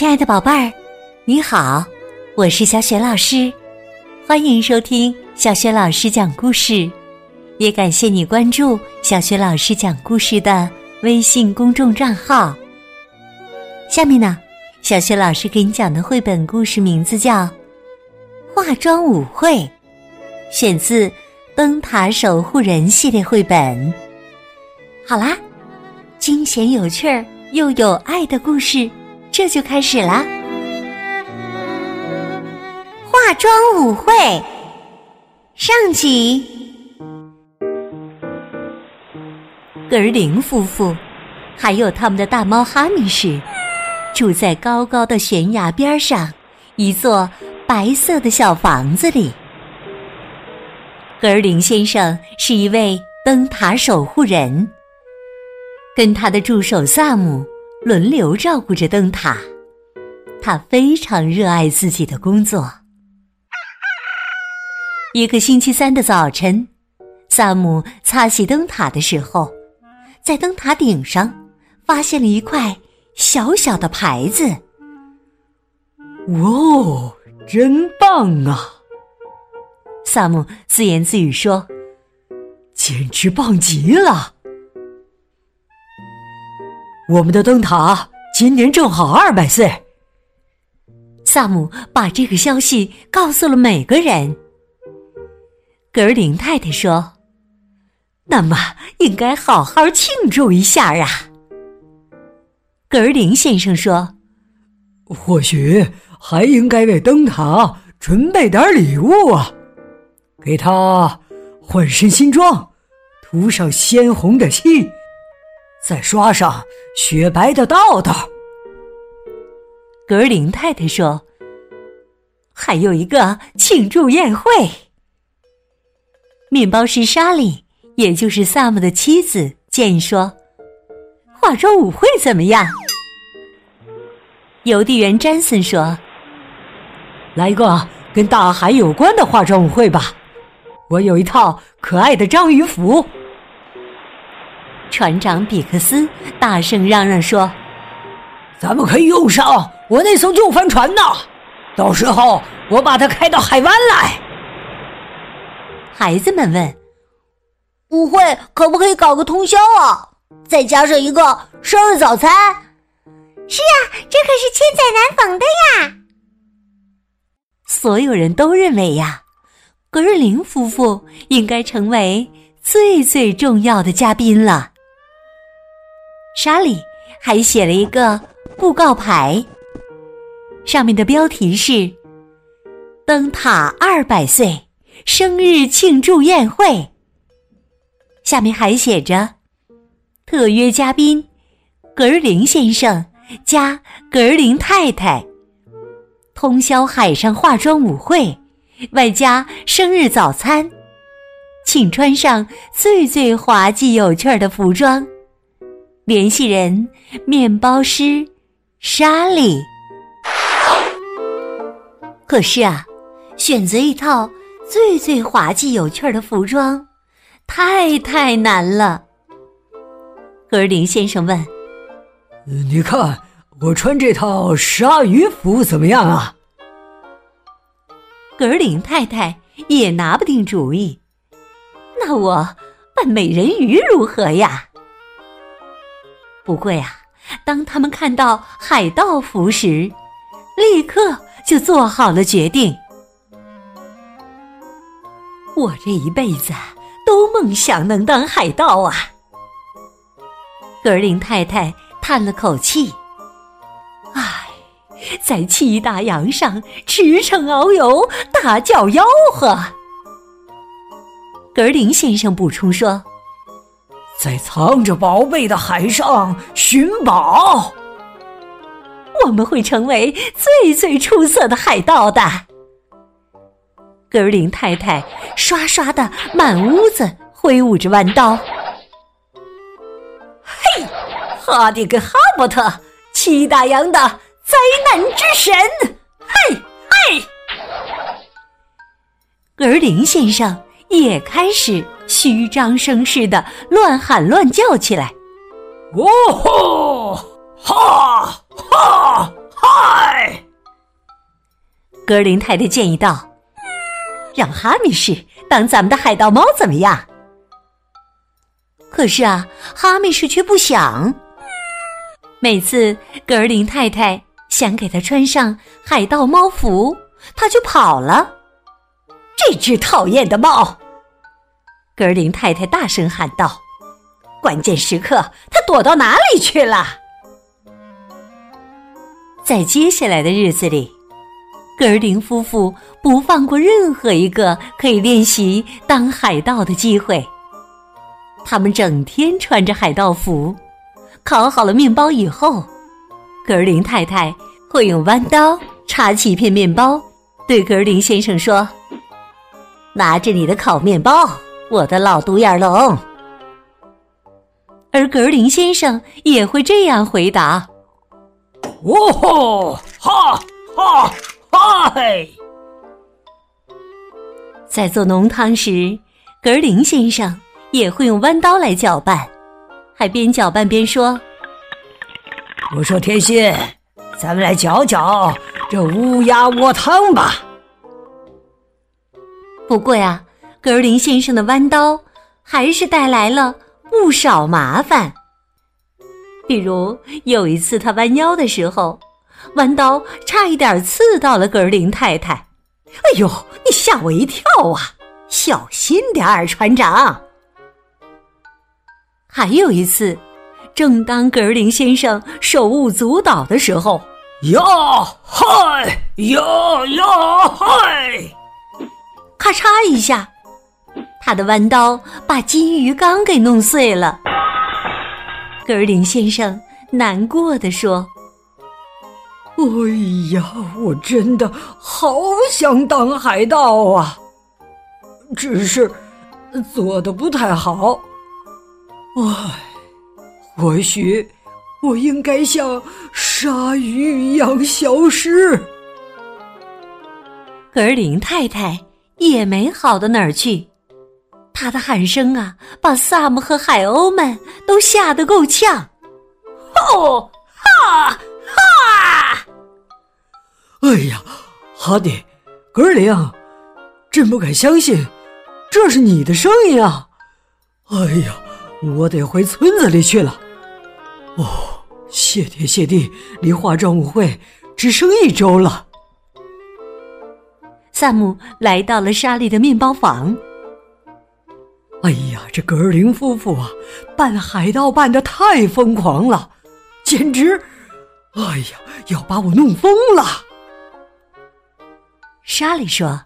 亲爱的宝贝儿，你好，我是小雪老师，欢迎收听小雪老师讲故事，也感谢你关注小雪老师讲故事的微信公众账号。下面呢，小雪老师给你讲的绘本故事名字叫《化妆舞会》，选自《灯塔守护人》系列绘本。好啦，惊险有趣儿又有爱的故事。这就开始了。化妆舞会上集，格尔林夫妇还有他们的大猫哈密士住在高高的悬崖边上一座白色的小房子里。格尔林先生是一位灯塔守护人，跟他的助手萨姆。轮流照顾着灯塔，他非常热爱自己的工作。一个星期三的早晨，萨姆擦洗灯塔的时候，在灯塔顶上发现了一块小小的牌子。哇，真棒啊！萨姆自言自语说：“简直棒极了！”我们的灯塔今年正好二百岁。萨姆把这个消息告诉了每个人。格尔林太太说：“那么应该好好庆祝一下啊。”格尔林先生说：“或许还应该为灯塔准备点礼物啊，给他换身新装，涂上鲜红的漆。”再刷上雪白的道道。格林太太说：“还有一个庆祝宴会。”面包师莎莉，也就是萨姆的妻子，建议说：“化妆舞会怎么样？”邮递员詹森说：“来一个跟大海有关的化妆舞会吧，我有一套可爱的章鱼服。”船长比克斯大声嚷嚷说：“咱们可以用上我那艘旧帆船呢，到时候我把它开到海湾来。”孩子们问：“舞会可不可以搞个通宵啊？再加上一个生日早餐？”“是啊，这可是千载难逢的呀！”所有人都认为呀，格瑞林夫妇应该成为最最重要的嘉宾了。莎莉还写了一个布告牌，上面的标题是“灯塔二百岁生日庆祝宴会”。下面还写着“特约嘉宾格林先生加格林太太，通宵海上化妆舞会，外加生日早餐，请穿上最最滑稽有趣的服装。”联系人：面包师莎莉。可是啊，选择一套最最滑稽有趣的服装，太太难了。格林先生问：“你看我穿这套鲨鱼服怎么样啊？”格林太太也拿不定主意。那我扮美人鱼如何呀？不过呀，当他们看到海盗服时，立刻就做好了决定。我这一辈子都梦想能当海盗啊！格林太太叹了口气：“唉，在七大洋上驰骋遨游，大叫吆喝。”格林先生补充说。在藏着宝贝的海上寻宝，我们会成为最最出色的海盗的。格林太太刷刷的满屋子挥舞着弯刀。嘿，哈迪跟哈伯特，七大洋的灾难之神！嘿，嘿，格林先生。也开始虚张声势的乱喊乱叫起来。哦吼！哈哈哈！嗨！格林太太建议道：“让哈密士当咱们的海盗猫怎么样？”可是啊，哈密士却不想。每次格尔林太太想给他穿上海盗猫服，他就跑了。这只讨厌的猫！格尔林太太大声喊道：“关键时刻，他躲到哪里去了？”在接下来的日子里，格林夫妇不放过任何一个可以练习当海盗的机会。他们整天穿着海盗服，烤好了面包以后，格林太太会用弯刀插起一片面包，对格林先生说：“拿着你的烤面包，我的老独眼龙。”而格林先生也会这样回答：“哦吼，哈哈嗨！”在做浓汤时，格林先生。也会用弯刀来搅拌，还边搅拌边说：“我说天心，咱们来搅搅这乌鸦窝汤吧。”不过呀，格林先生的弯刀还是带来了不少麻烦。比如有一次他弯腰的时候，弯刀差一点刺到了格林太太。哎呦，你吓我一跳啊！小心点儿，船长。还有一次，正当格林先生手舞足蹈的时候，呀嗨呀呀嗨！咔嚓一下，他的弯刀把金鱼缸给弄碎了。格尔林先生难过的说：“哎呀，我真的好想当海盗啊，只是做的不太好。”唉，或许我应该像鲨鱼一样消失。格尔林太太也没好到哪儿去，她的喊声啊，把萨姆和海鸥们都吓得够呛。吼哈哈！哎呀，哈迪，格尔林，真不敢相信，这是你的声音啊！哎呀！我得回村子里去了。哦，谢天谢地，离化妆舞会只剩一周了。萨姆来到了莎莉的面包房。哎呀，这格尔林夫妇啊，扮海盗扮的太疯狂了，简直，哎呀，要把我弄疯了。莎莉说：“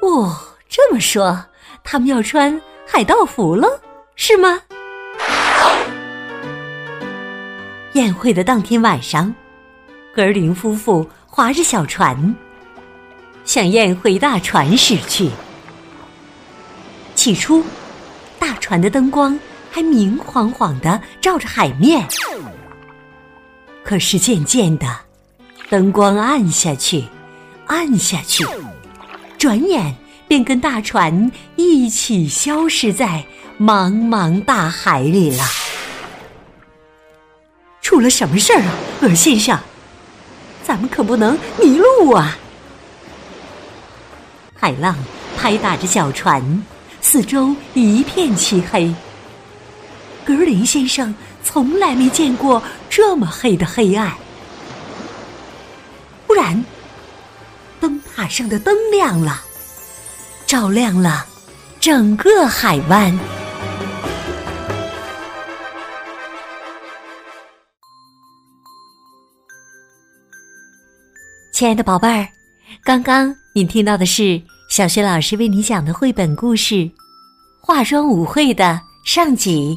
哦，这么说，他们要穿海盗服了？”是吗？宴会的当天晚上，格尔林夫妇划着小船向宴会大船驶去。起初，大船的灯光还明晃晃的照着海面，可是渐渐的，灯光暗下去，暗下去，转眼便跟大船一起消失在。茫茫大海里了，出了什么事儿啊，鹅先生？咱们可不能迷路啊！海浪拍打着小船，四周一片漆黑。格林先生从来没见过这么黑的黑暗。忽然，灯塔上的灯亮了，照亮了整个海湾。亲爱的宝贝儿，刚刚你听到的是小学老师为你讲的绘本故事《化妆舞会》的上集，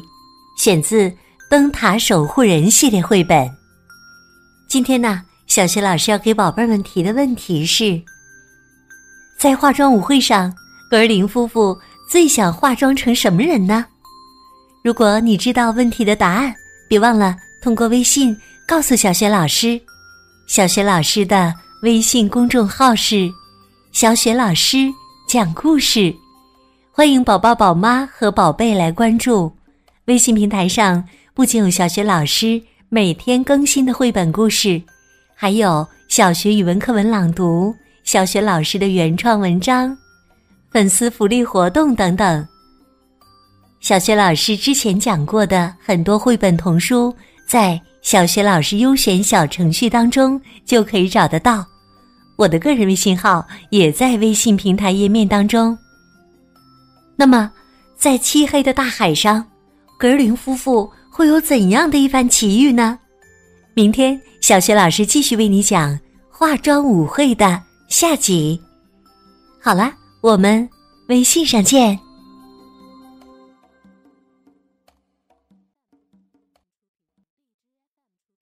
选自《灯塔守护人》系列绘本。今天呢，小学老师要给宝贝们提的问题是：在化妆舞会上，格林夫妇最想化妆成什么人呢？如果你知道问题的答案，别忘了通过微信告诉小学老师。小学老师的。微信公众号是“小雪老师讲故事”，欢迎宝宝、宝妈和宝贝来关注。微信平台上不仅有小雪老师每天更新的绘本故事，还有小学语文课文朗读、小学老师的原创文章、粉丝福利活动等等。小学老师之前讲过的很多绘本童书，在小学老师优选小程序当中就可以找得到。我的个人微信号也在微信平台页面当中。那么，在漆黑的大海上，格林夫妇会有怎样的一番奇遇呢？明天，小学老师继续为你讲化妆舞会的下集。好了，我们微信上见。